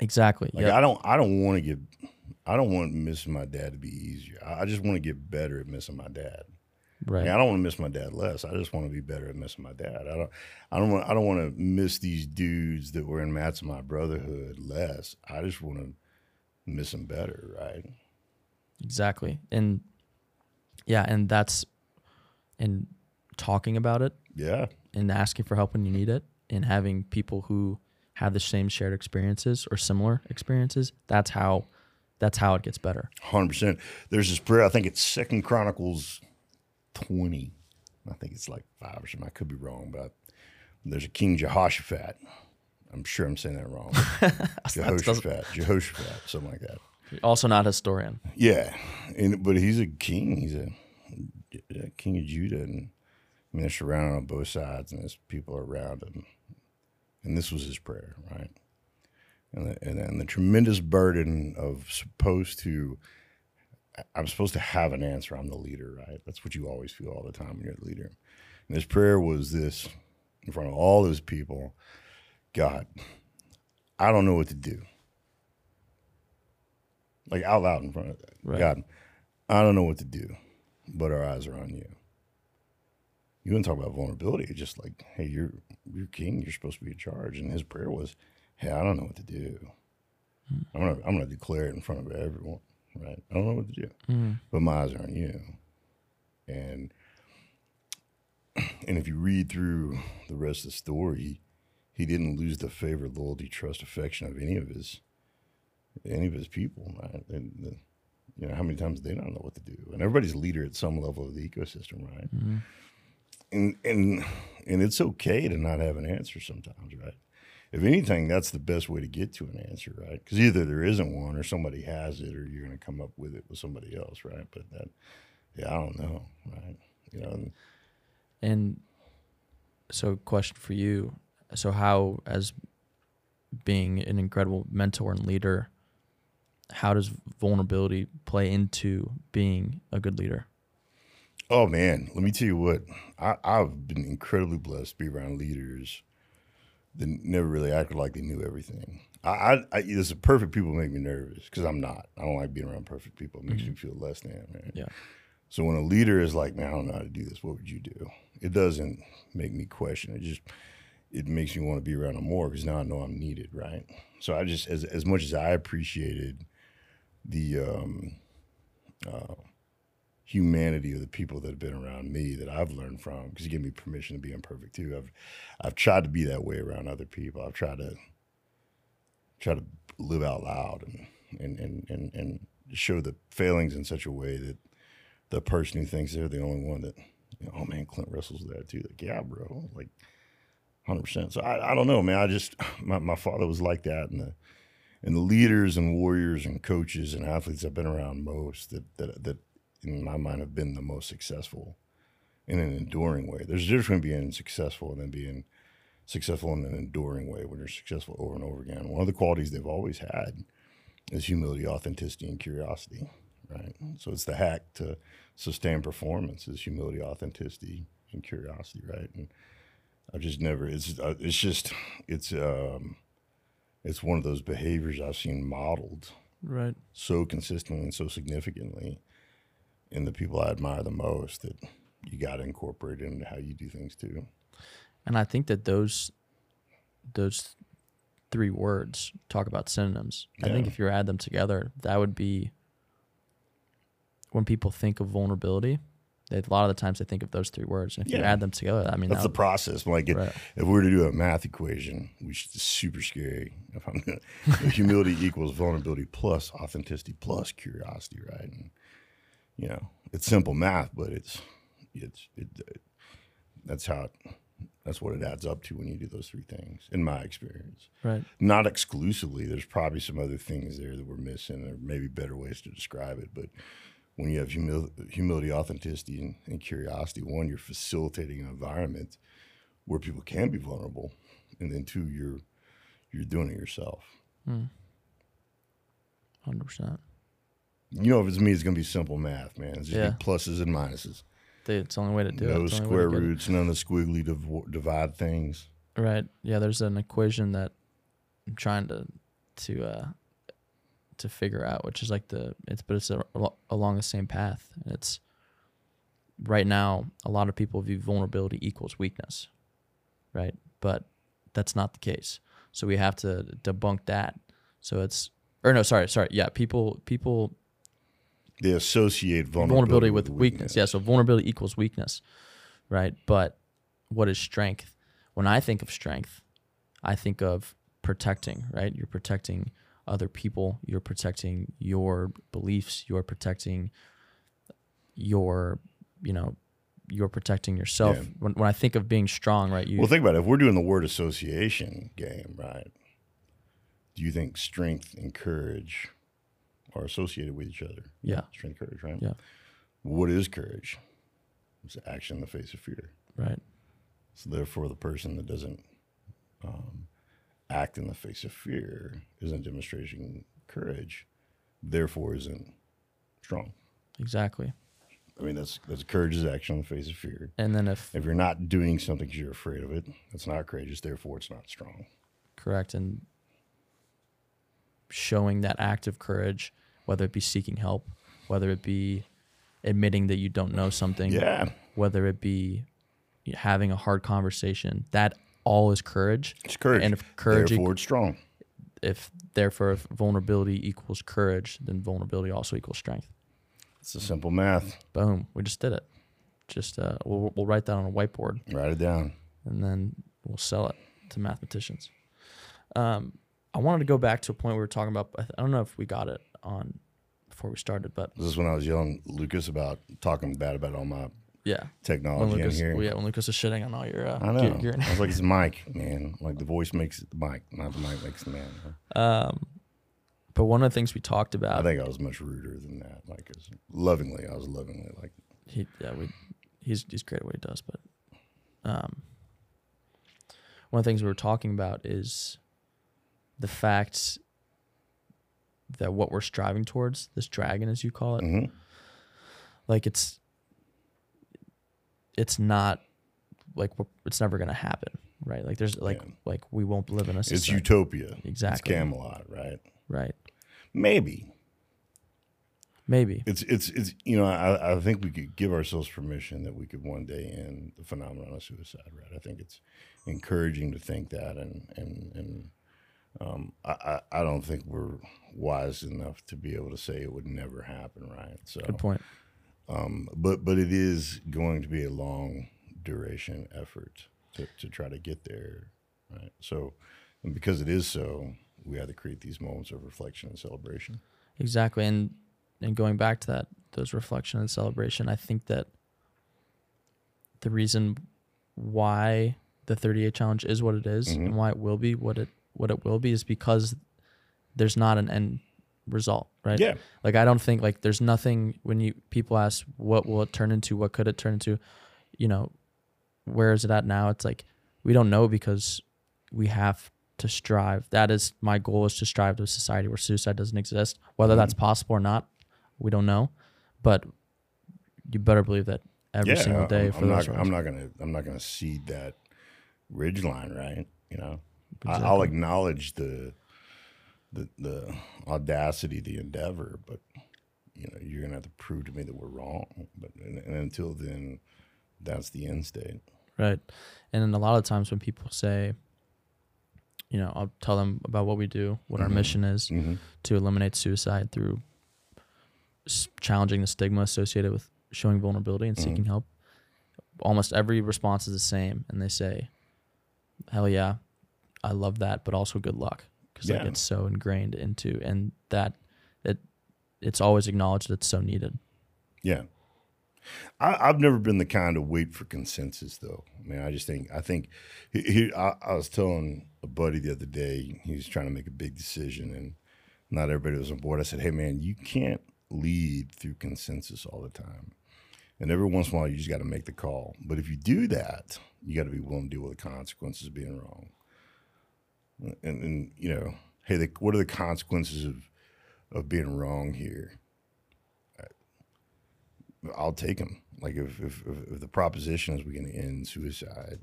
Speaker 2: exactly.
Speaker 1: Like
Speaker 2: yeah,
Speaker 1: I don't, I don't want to get, I don't want missing my dad to be easier. I I just want to get better at missing my dad.
Speaker 2: right.
Speaker 1: Like, I don't want to miss my dad less. I just want to be better at missing my dad. I don't, I don't want, I don't want to miss these dudes that were in Matt's and my brotherhood less. I just want to miss them better, right?
Speaker 2: Exactly. And yeah, and that's and talking about it
Speaker 1: Yeah,
Speaker 2: and asking for help when you need it and having people who have the same shared experiences or similar experiences, that's how that's how it gets better.
Speaker 1: hundred percent. There's this prayer. I think it's Second Chronicles twenty. I think it's like five or something. I could be wrong, but there's a King Jehoshaphat. I'm sure I'm saying that wrong. Jehoshaphat, Jehoshaphat, something like that.
Speaker 2: Also not a historian.
Speaker 1: Yeah, and but he's a king. He's a, a king of Judah, and I mean, they're surrounded on both sides, and there's people around him. And this was his prayer, right? And the, and, and the tremendous burden of supposed to, I'm supposed to have an answer. I'm the leader, right? That's what you always feel all the time when you're the leader. And his prayer was this in front of all those people God, I don't know what to do. Like out loud in front of
Speaker 2: Right.
Speaker 1: God, I don't know what to do, but our eyes are on you. You wouldn't talk about vulnerability. It's just like, hey, you're you're king. You're supposed to be in charge. And his prayer was, hey, I don't know what to do. I'm gonna I'm gonna declare it in front of everyone. Right? I don't know what to do,
Speaker 2: Mhm.
Speaker 1: but my eyes are on you. And and if you read through the rest of the story, he didn't lose the favor, loyalty, trust, affection of any of his any of his people. Right? And you know how many times they don't know what to do, and everybody's a leader at some level of the ecosystem, right? Mm-hmm. And and and it's okay to not have an answer sometimes, right? If anything, that's the best way to get to an answer, right? Because either there isn't one, or somebody has it, or you're going to come up with it with somebody else, right? But that, yeah, I don't know, right? You know, and
Speaker 2: And so, question for you: So, how, as being an incredible mentor and leader, how does vulnerability play into being a good leader?
Speaker 1: Oh man, let me tell you what. I, I've been incredibly blessed to be around leaders that never really acted like they knew everything. I, I, I there's a perfect people make me nervous because I'm not. I don't like being around perfect people. It makes mm-hmm. me feel less than. Right?
Speaker 2: Yeah.
Speaker 1: So when a leader is like, "Man, I don't know how to do this. What would you do?" It doesn't make me question. It just it makes me want to be around them more because now I know I'm needed. Right. So I just as as much as I appreciated the um, uh, humanity of the people that have been around me that I've learned from because you give me permission to be imperfect too. I've I've tried to be that way around other people. I've tried to try to live out loud and and and and, and show the failings in such a way that the person who thinks they're the only one that you know, oh man, Clint Russell's there too. Like, yeah, bro. Like hundred percent. So I, I don't know, man. I just my, my father was like that and the and the leaders and warriors and coaches and athletes I've been around most that that that in my mind have been the most successful in an enduring way. There's a difference between being successful and then being successful in an enduring way when you're successful over and over again. One of the qualities they've always had is humility, authenticity, and curiosity. Right. So it's the hack to sustain performance is humility, authenticity, and curiosity. Right. And I've just never. It's uh, it's just it's um it's one of those behaviors I've seen modeled
Speaker 2: Right.
Speaker 1: so consistently and so significantly in the people I admire the most that you got to incorporate into how you do things too.
Speaker 2: And I think that those those three words talk about synonyms. I think if you add them together, that would be when people think of vulnerability. They, a lot of the times they think of those three words. And if you add them together, I mean,
Speaker 1: That's
Speaker 2: that
Speaker 1: the process. Like it,
Speaker 2: Right.
Speaker 1: if we were to do a math equation, which is super scary. If I'm gonna, humility equals vulnerability plus authenticity plus curiosity, right? And you know, it's simple math, but it's it's it, it that's how it, that's what it adds up to when you do those three things, in my experience.
Speaker 2: right.
Speaker 1: not exclusively. There's probably some other things there that we're missing, or maybe better ways to describe it. But when you have humil- humility, authenticity, and, and curiosity, one, you're facilitating an environment where people can be vulnerable, and then two, you're you're doing it yourself.
Speaker 2: Hundred percent.
Speaker 1: You know, if it's me, it's gonna be simple math, man. It's just
Speaker 2: Yeah.
Speaker 1: pluses and minuses.
Speaker 2: It's the only way to do it.
Speaker 1: no
Speaker 2: only way
Speaker 1: square
Speaker 2: it.
Speaker 1: roots, none of the squiggly div- divide things.
Speaker 2: Right. Yeah. There's an equation that I'm trying to to uh, to figure out, which is like the it's but it's a, along the same path. And it's right now a lot of people view vulnerability equals weakness, right? But that's not the case. So we have to debunk that. So it's or no, sorry, sorry. Yeah, people people
Speaker 1: They associate vulnerability,
Speaker 2: vulnerability with weakness. Yeah, so vulnerability equals weakness, right? But what is strength? When I think of strength, I think of protecting, right? You're protecting other people, you're protecting your beliefs, you're protecting your, you know, you're protecting yourself.
Speaker 1: Yeah.
Speaker 2: When, when I think of being strong, right? You
Speaker 1: Well, think about it. If we're doing the word association game, right? Do you think strength and courage are associated with each other?
Speaker 2: yeah,
Speaker 1: Strength, courage, right?
Speaker 2: Yeah.
Speaker 1: What is courage? It's action in the face of fear.
Speaker 2: Right.
Speaker 1: So therefore, the person that doesn't um, act in the face of fear isn't demonstrating courage. Therefore, isn't strong.
Speaker 2: Exactly.
Speaker 1: I mean, that's that's courage is action in the face of fear.
Speaker 2: And then if
Speaker 1: If you're not doing something because you're afraid of it, it's not courageous. Therefore, it's not strong.
Speaker 2: correct and showing that act of courage, whether it be seeking help, whether it be admitting that you don't know something,
Speaker 1: Yeah,
Speaker 2: whether it be having a hard conversation, that all is courage.
Speaker 1: it's courage.
Speaker 2: And if courage,
Speaker 1: therefore, it's strong.
Speaker 2: if therefore if vulnerability equals courage, then vulnerability also equals strength.
Speaker 1: It's a simple math.
Speaker 2: Boom, we just did it. Just uh, we'll we'll write that on a whiteboard
Speaker 1: Write it down.
Speaker 2: and then we'll sell it to mathematicians. Um, I wanted to go back to a point we were talking about. I I don't know if we got it on before we started, but
Speaker 1: This is when I was yelling Lucas about talking bad about all my
Speaker 2: yeah,
Speaker 1: technology in
Speaker 2: Lucas,
Speaker 1: here.
Speaker 2: well, yeah, when Lucas is shitting on all your, uh,
Speaker 1: I know.
Speaker 2: gear- gear.
Speaker 1: I was like, it's Mike, man. Like the voice makes it the mic, not the mic makes the man.
Speaker 2: Um, but one of the things we talked about, I
Speaker 1: think I was much ruder than that. Like, as lovingly, I was lovingly like,
Speaker 2: he yeah we he's he's great at what he does, but um, one of the things we were talking about is the fact that what we're striving towards, this dragon as you call it,
Speaker 1: mhm.
Speaker 2: like it's it's not like it's never gonna happen, right? Like there's like
Speaker 1: Yeah.
Speaker 2: like we won't live in a
Speaker 1: it's
Speaker 2: society.
Speaker 1: utopia. It's
Speaker 2: Exactly.
Speaker 1: Camelot, right?
Speaker 2: right?
Speaker 1: Maybe
Speaker 2: Maybe
Speaker 1: it's it's it's you know I I think we could give ourselves permission that we could one day end the phenomenon of suicide, right? I think it's encouraging to think that, and and and um, I I I don't think we're wise enough to be able to say it would never happen, right? So
Speaker 2: good point.
Speaker 1: Um, but but it is going to be a long duration effort to, to try to get there, right? So, and because it is so, we had to create these moments of reflection and celebration.
Speaker 2: Exactly, and and going back to that those reflection and celebration, I think that the reason why the 38 challenge is what it is
Speaker 1: Mhm.
Speaker 2: and why it will be what it what it will be is because there's not an end result, right?
Speaker 1: Yeah,
Speaker 2: Like I don't think like there's nothing when you people ask what will it turn into, what could it turn into, you know, where is it at now? It's like we don't know because we have to strive. That is my goal is to strive to a society where suicide doesn't exist. Whether mm-hmm. that's possible or not, we don't know. But you better believe that every
Speaker 1: yeah.
Speaker 2: single day
Speaker 1: I'm,
Speaker 2: for
Speaker 1: I'm
Speaker 2: those
Speaker 1: not.
Speaker 2: ones.
Speaker 1: I'm not gonna. I'm not gonna cede that ridge line, right? You know, I,
Speaker 2: Exactly.
Speaker 1: I'll acknowledge the the the audacity, the endeavor, but you know, you're gonna have to prove to me that we're wrong. But and, and until then, that's the end state.
Speaker 2: Right. And then a lot of times when people say, you know, I'll tell them about what we do, what our
Speaker 1: Mhm.
Speaker 2: mission is
Speaker 1: Mm-hmm.
Speaker 2: to eliminate suicide through challenging the stigma associated with showing vulnerability and seeking help. Almost every response is the same, and they say, "Hell yeah, I love that," but also good luck because like
Speaker 1: Yeah.
Speaker 2: it's so ingrained into, and that it it's always acknowledged that it's so needed.
Speaker 1: Yeah. I, I've never been the kind to wait for consensus, though. I mean, I just think I think he, he, I, I was telling a buddy the other day he was trying to make a big decision, and not everybody was on board. I said, "Hey, man, you can't lead through consensus all the time, and every once in a while, you just got to make the call. But if you do that, you got to be willing to deal with the consequences of being wrong. And, and you know, hey, the, what are the consequences of of being wrong here?" I'll take them. Like if, if if if the proposition is we can end suicide,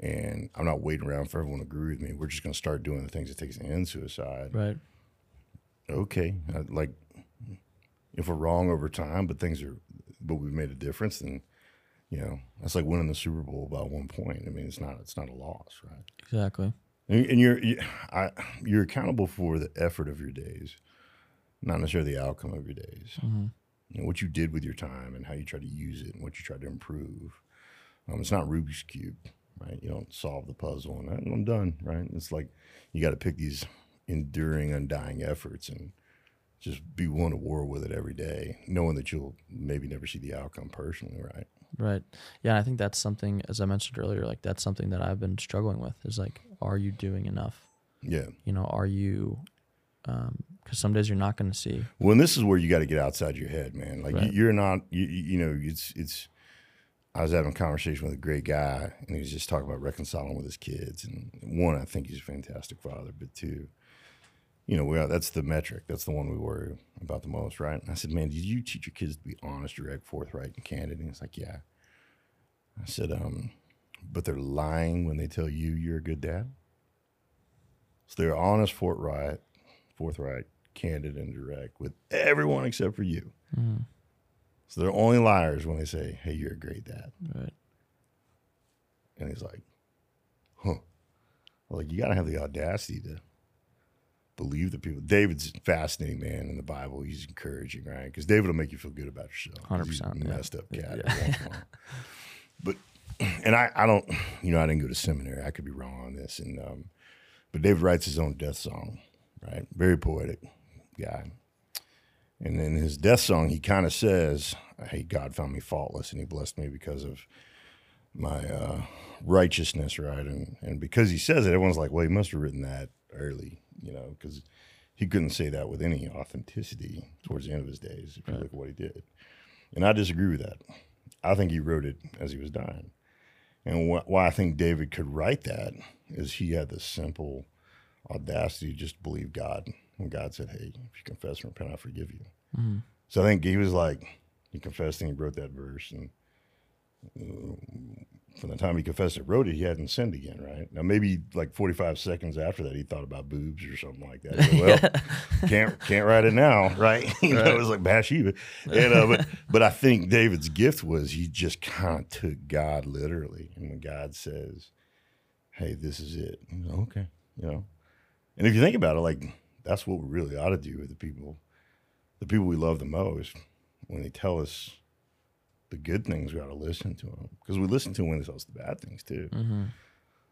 Speaker 1: and I'm not waiting around for everyone to agree with me. We're just going to start doing the things it takes to end suicide.
Speaker 2: Right.
Speaker 1: Okay, I- like if we're wrong over time, but things are, but we've made a difference, then you know that's like winning the Super Bowl by one point. I mean, it's not it's not a loss, right?
Speaker 2: Exactly.
Speaker 1: And, and you're you, I, you're accountable for the effort of your days, not necessarily the outcome of your days.
Speaker 2: hmm
Speaker 1: you know, what you did with your time and how you try to use it and what you try to improve. Um, it's not Rubik's cube, right? You don't solve the puzzle and "Oh, I'm done, right? It's like you got to pick these enduring, undying efforts and just be willing to war with it every day, knowing that you'll maybe never see the outcome personally, right?
Speaker 2: Right. Yeah, I think that's something, as I mentioned earlier, like that's something that I've been struggling with. Is like, are you doing enough?
Speaker 1: Yeah.
Speaker 2: You know, are you? Because some days you're not going to see.
Speaker 1: Well, and this is where you got to get outside your head, man. Like
Speaker 2: Right.
Speaker 1: you, you're not, you, you you know, it's it's I was having a conversation with a great guy, and he was just talking about reconciling with his kids. And one, I think he's a fantastic father, but two, you know, we are, that's the metric. That's the one we worry about the most, right? And I said, man, did you teach your kids to be honest, direct, forthright, and candid? And he's like, yeah. I said, um, but they're lying when they tell you you're a good dad. So they're honest, forthright, forthright, candid, and direct with everyone except for you.
Speaker 2: Mhm.
Speaker 1: So they're only liars when they say, "Hey, you're a great dad."
Speaker 2: Right.
Speaker 1: And he's like, "Huh." Well, like you got to have the audacity to believe the people. David's a fascinating man in the Bible. He's encouraging, right? Because David will make you feel good about yourself.
Speaker 2: 100%, yeah.
Speaker 1: messed up cat.
Speaker 2: Yeah.
Speaker 1: every once in a while. but and I, I don't, you know, I didn't go to seminary. I could be wrong on this. And um, but David writes his own death song, right? Very poetic guy. And in his death song, he kind of says, "Hey, God found me faultless, and He blessed me because of my uh, righteousness, right?" And and because he says it, everyone's like, "Well, he must have written that early, you know, because he couldn't say that with any authenticity towards the end of his days. If you look at what he did." And I disagree with that. I think he wrote it as he was dying. And wh- why I think David could write that is he had the simple audacity to just believe God. When God said, Hey, if you confess and repent, I forgive you.
Speaker 2: Mhm.
Speaker 1: So I think he was like, he confessed and he wrote that verse. And uh, from the time he confessed and wrote it, he hadn't sinned again, right? Now, maybe like 45 seconds after that, he thought about boobs or something like that. Said, well, can't can't write it now, right? you know, it was like Bathsheba. And, uh, but, but I think David's gift was he just kind of took God literally. And when God says, hey, this is it, you know, okay, you know. And if you think about it, like that's what we really ought to do with the people, the people we love the most, when they tell us the good things, we ought to listen to them because we listen to them when they tell us the bad things too.
Speaker 2: Mhm.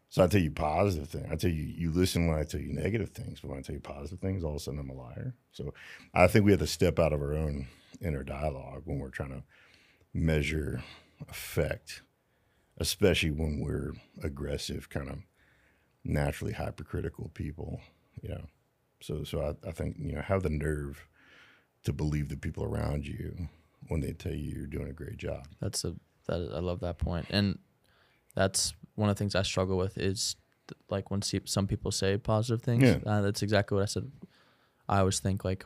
Speaker 1: So I tell you positive things. I tell you you listen when I tell you negative things, but when I tell you positive things, all of a sudden I'm a liar. So I think we have to step out of our own inner dialogue when we're trying to measure effect, especially when we're aggressive, kind of naturally hypercritical people. You know, so so I, I think you know have the nerve to believe the people around you when they tell you you're doing a great job.
Speaker 2: That's a that I love that point, and that's one of the things I struggle with is th- like when see, some people say positive things.
Speaker 1: Yeah.
Speaker 2: Uh, that's exactly what I said. I always think like,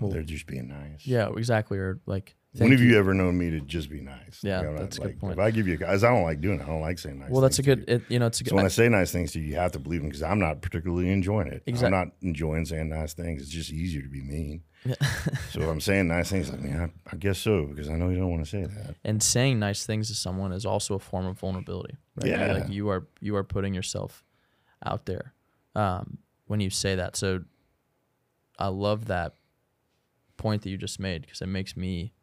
Speaker 2: Well,
Speaker 1: They're just being nice.
Speaker 2: yeah, exactly, or like.
Speaker 1: When
Speaker 2: thank
Speaker 1: have you ever known me to just be nice?
Speaker 2: Yeah,
Speaker 1: I'm not
Speaker 2: that's a good
Speaker 1: like,
Speaker 2: point.
Speaker 1: If I give you, guys, I don't like doing it. I don't like saying nice.
Speaker 2: Well, that's a good.
Speaker 1: you.
Speaker 2: It, you know, it's a good.
Speaker 1: So when I say nice things to you, you have to believe them because I'm not particularly enjoying it.
Speaker 2: Exact-
Speaker 1: I'm not enjoying saying nice things. It's just easier to be mean.
Speaker 2: Yeah.
Speaker 1: so if I'm saying nice things, like, man, I, I guess so because I know you don't want to say that.
Speaker 2: and saying nice things to someone is also a form of vulnerability. Right?
Speaker 1: Yeah.
Speaker 2: Like you are you are putting yourself out there um, when you say that. So I love that point that you just made because it makes me.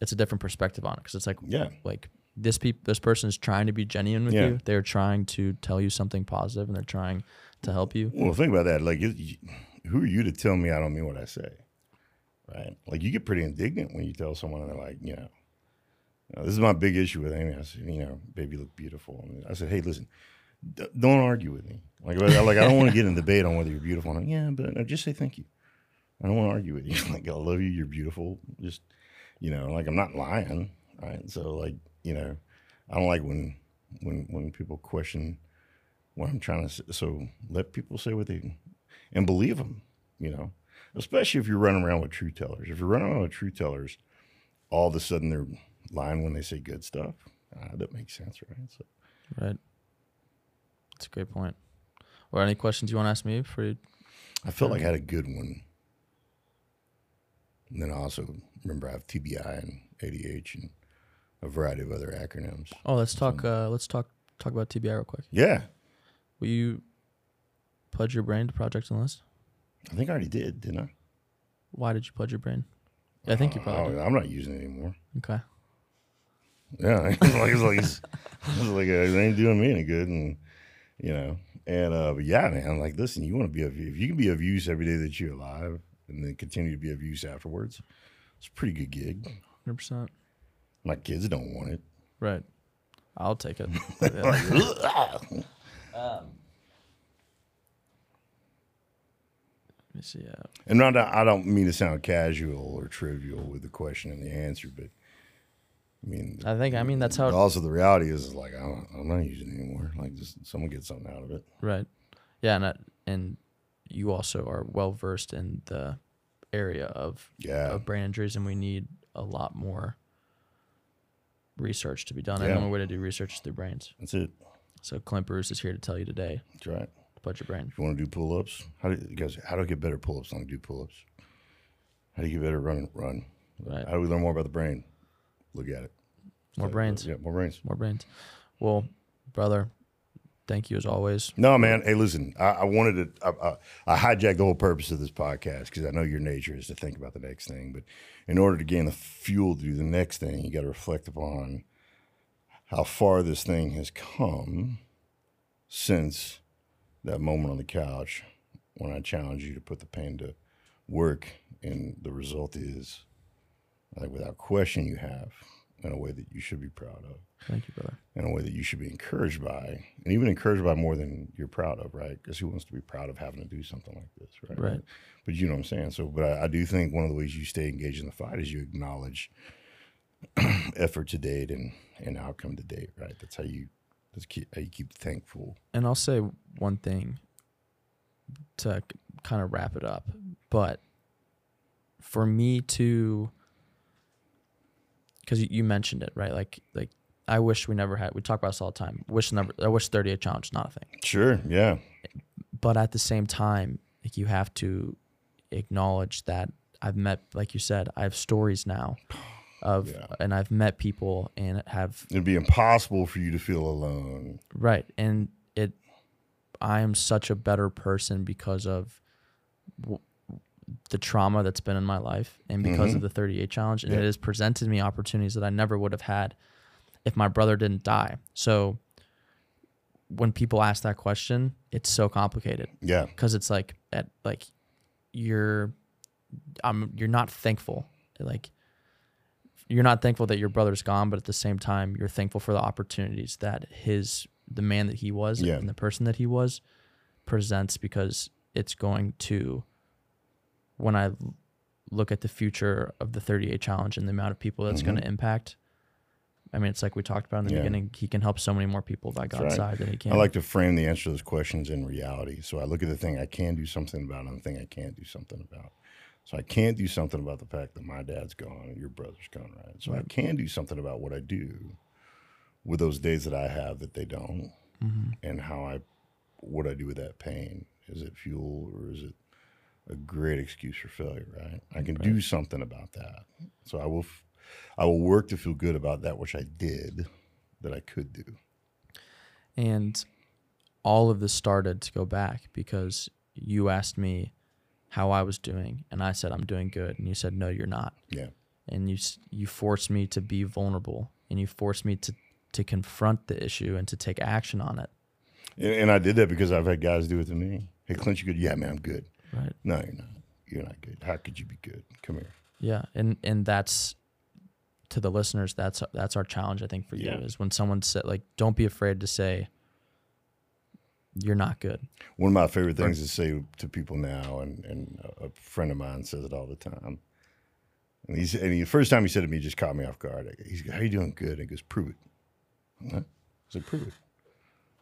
Speaker 2: It's a different perspective on it because it's like
Speaker 1: Yeah.
Speaker 2: like this peop this person is trying to be genuine with
Speaker 1: Yeah.
Speaker 2: you. They're trying to tell you something positive and they're trying to help you.
Speaker 1: Well, think about that. Like, it, who are you to tell me I don't mean what I say? Right? Like, you get pretty indignant when you tell someone and they're like, you know, "Uh, this is my big issue with Amy. I said, you know, baby, you look beautiful. And I said, hey, listen, d- don't argue with me. Like, I- like I don't want to get in debate on whether you're beautiful. And I'm, yeah, but no, just say thank you. I don't want to argue with you. Like, I love you. You're beautiful. Just, you know, like I'm not lying. Right? So, like, you know, I don't like when when when people question what I'm trying to say. So let people say what they and believe them. You know, especially if you're running around with truth tellers. If you're running around with truth tellers, all of a sudden they're lying when they say good stuff. Uh, that makes sense, right? So
Speaker 2: Right. That's a great point. Or any questions you want to ask me before you
Speaker 1: I felt like I had a good one. And then I also remember I have TBI and ADH and a variety of other acronyms.
Speaker 2: Oh, let's talk. Uh, let's talk talk about TBI real quick.
Speaker 1: Yeah,
Speaker 2: Will you pledge your brain to Project Enlist?
Speaker 1: I think I already did, didn't I?
Speaker 2: Why did you pledge your brain? Yeah, I think you probably.
Speaker 1: Oh, I'm not using it anymore.
Speaker 2: Okay.
Speaker 1: Yeah, it's like it's like it's, it's like uh, it ain't doing me any good, and you know, and uh, but yeah, man, like listen, you want to be of if you can be of use every day that you're alive, and then continue to be of use afterwards, it's a pretty good gig.
Speaker 2: Hundred percent.
Speaker 1: My kids don't want it.
Speaker 2: Right. I'll take it. Yeah.
Speaker 1: ugh.
Speaker 2: Let me see. Uh,
Speaker 1: and not, I don't mean to sound casual or trivial with the question and the answer, but I mean,
Speaker 2: I think I mean that's how
Speaker 1: also the reality is, is like I don't, I'm not using it anymore. Like just someone gets something out of it.
Speaker 2: right. Yeah, and I, and you also are well versed in the area of
Speaker 1: Yeah,
Speaker 2: of brain injuries, and we need a lot more research to be done. And
Speaker 1: Yeah.
Speaker 2: the only way to do research is through brains.
Speaker 1: that's it.
Speaker 2: So Clint Bruce is here to tell you today
Speaker 1: That's right.
Speaker 2: to put your brain.
Speaker 1: If you want to do pull ups, how do you guys? How do I get better pull ups? Don't do pull ups. How do you get better run? Run.
Speaker 2: Right.
Speaker 1: How do we learn more about the brain? Look at it.
Speaker 2: More brains.
Speaker 1: Yeah, more brains.
Speaker 2: More brains. Well, brother, thank you as always.
Speaker 1: No, man. Hey, listen. I, I wanted to. I, I, I the whole purpose of this podcast because I know your nature is to think about the next thing. But in order to gain the fuel to do the next thing, you got to reflect upon how far this thing has come since that moment on the couch when I challenged you to put the pain to work, and the result is, I think, without question, you have in a way that you should be proud of
Speaker 2: Thank you, brother.
Speaker 1: in a way that you should be encouraged by, and even encouraged by more than you're proud of, right? Because who wants to be proud of having to do something like this, right?
Speaker 2: Right.
Speaker 1: But you know what I'm saying. So, but I, I do think one of the ways you stay engaged in the fight is you acknowledge effort to date and and outcome to date, right? That's how you that's keep, how you keep thankful.
Speaker 2: And I'll say one thing to kind of wrap it up. But for me to, because you mentioned it, right? Like, like I wish we never had. We talk about this all the time. Wish never. I wish 38 challenge is not a thing.
Speaker 1: Sure. Yeah.
Speaker 2: But at the same time, like you have to acknowledge that I've met, like you said, I have stories now of,
Speaker 1: Yeah.
Speaker 2: and I've met people and have
Speaker 1: It'd be impossible for you to feel alone.
Speaker 2: Right. And it, I am such a better person because of w- the trauma that's been in my life and because mm-hmm. of the 38 challenge. And it has presented me opportunities that I never would have had if my brother didn't die. So when people ask that question, it's so complicated
Speaker 1: Yeah.
Speaker 2: because it's like, at like, you're, I'm, you're not thankful. Like, you're not thankful that your brother's gone, but at the same time, you're thankful for the opportunities that his, the man that he was
Speaker 1: Yeah.
Speaker 2: and the person that he was presents because it's going to, when I look at the future of the 38 challenge and the amount of people that's mm-hmm. going to impact, I mean, it's like we talked about in the
Speaker 1: Mm-hmm. Yeah.
Speaker 2: beginning, he can help so many more people by God's
Speaker 1: right.
Speaker 2: side than he can.
Speaker 1: I like to frame the answer to those questions in reality. So I look at the thing I can do something about and the thing I can't do something about. So I can't do something about the fact that my dad's gone and your brother's gone, right? So I can do something about what I do with those days that I have that they don't, and how I, what I do with that pain. Is it fuel or is it a great excuse for failure? Right? I can do something about that. So I will, f- I will work to feel good about that which I did, that I could do.
Speaker 2: And all of this started to go back because you asked me how I was doing, and I said I'm doing good, and you said no, you're not,
Speaker 1: Yeah.
Speaker 2: and you you forced me to be vulnerable, and you forced me to to confront the issue and to take action on it.
Speaker 1: And, and I did that because I've had guys do it to me. Hey, Clint, you good? Yeah, man, I'm good.
Speaker 2: Right.
Speaker 1: No, you're not. You're not good. How could you be good? Come here.
Speaker 2: Yeah, and and that's to the listeners. That's that's our challenge. I think for you
Speaker 1: Yeah.
Speaker 2: is when someone said like, don't be afraid to say you're not good.
Speaker 1: One of my favorite things to say to people now, and, and a friend of mine says it all the time. And he's and he, the first time he said it to me, it just caught me off guard. He's like, "How you doing? Good." And he goes, "Prove it." Huh? I said, "Prove it."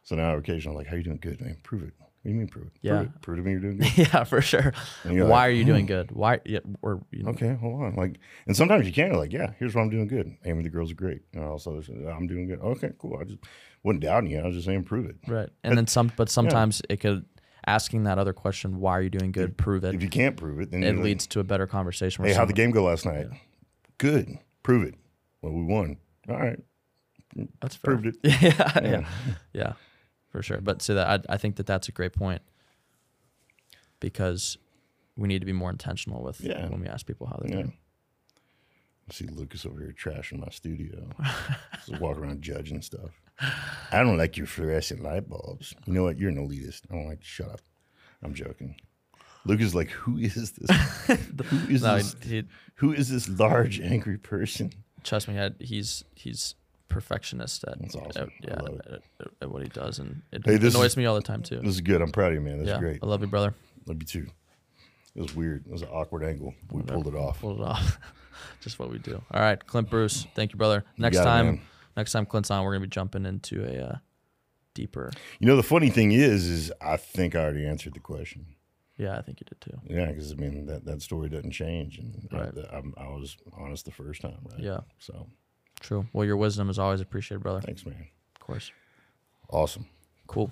Speaker 1: So now occasionally I'm like, "How you doing? Good, man. Prove it." What do you mean prove it?
Speaker 2: Yeah.
Speaker 1: Prove it. Prove to me you're doing good.
Speaker 2: yeah, for sure. Why
Speaker 1: like,
Speaker 2: are you doing good? Why? Yeah, or you know,
Speaker 1: Okay, hold on. Like, and sometimes you can. You're like, yeah, here's what I'm doing good. Amy, the girls are great. And also, I'm doing good. Okay, cool. I just wasn't doubting you. I was just saying, prove it.
Speaker 2: Right. And then some, but sometimes it could asking that other question, why are you doing good? Prove it.
Speaker 1: If you can't prove it, then
Speaker 2: It
Speaker 1: you're like,
Speaker 2: leads to a better conversation.
Speaker 1: Hey, how'd the game go last night? Good. Prove it. Well, we won. All right.
Speaker 2: That's fair.
Speaker 1: Proved it.
Speaker 2: yeah, yeah, yeah, for sure. But so that I, I think that that's a great point because we need to be more intentional with
Speaker 1: Yeah.
Speaker 2: when we ask people how they're
Speaker 1: Yeah.
Speaker 2: doing.
Speaker 1: I see Lucas over here trashing my studio. Just walk around judging stuff. I don't like your fluorescent light bulbs. You know what? You're an elitist. I don't like. Shut up. I'm joking. Lucas is like, who is this? who is
Speaker 2: No,
Speaker 1: this?
Speaker 2: he,
Speaker 1: Who is this large angry person?
Speaker 2: trust me, he's he's perfectionist at,
Speaker 1: awesome.
Speaker 2: at- yeah at, at- at what he does, and it
Speaker 1: Hey,
Speaker 2: annoys
Speaker 1: is-
Speaker 2: me all the time too.
Speaker 1: This is good. I'm proud of you, man. This
Speaker 2: yeah,
Speaker 1: is great.
Speaker 2: I love you, brother.
Speaker 1: Love you too. It was weird. It was an awkward angle. We pulled it off.
Speaker 2: Pulled it off. just what we do. All right, Clint Bruce, thank you, brother. Next
Speaker 1: it,
Speaker 2: time,
Speaker 1: man.
Speaker 2: next time Clint's on, we're gonna be jumping into a uh, deeper.
Speaker 1: You know, the funny thing is, is I think I already answered the question.
Speaker 2: Yeah, I think you did too.
Speaker 1: Yeah, because I mean that, that story doesn't change, and I- I, I was honest the first time, right?
Speaker 2: Yeah,
Speaker 1: So
Speaker 2: true. Well, your wisdom is always appreciated, brother.
Speaker 1: thanks, man.
Speaker 2: Of course.
Speaker 1: Awesome.
Speaker 2: Cool.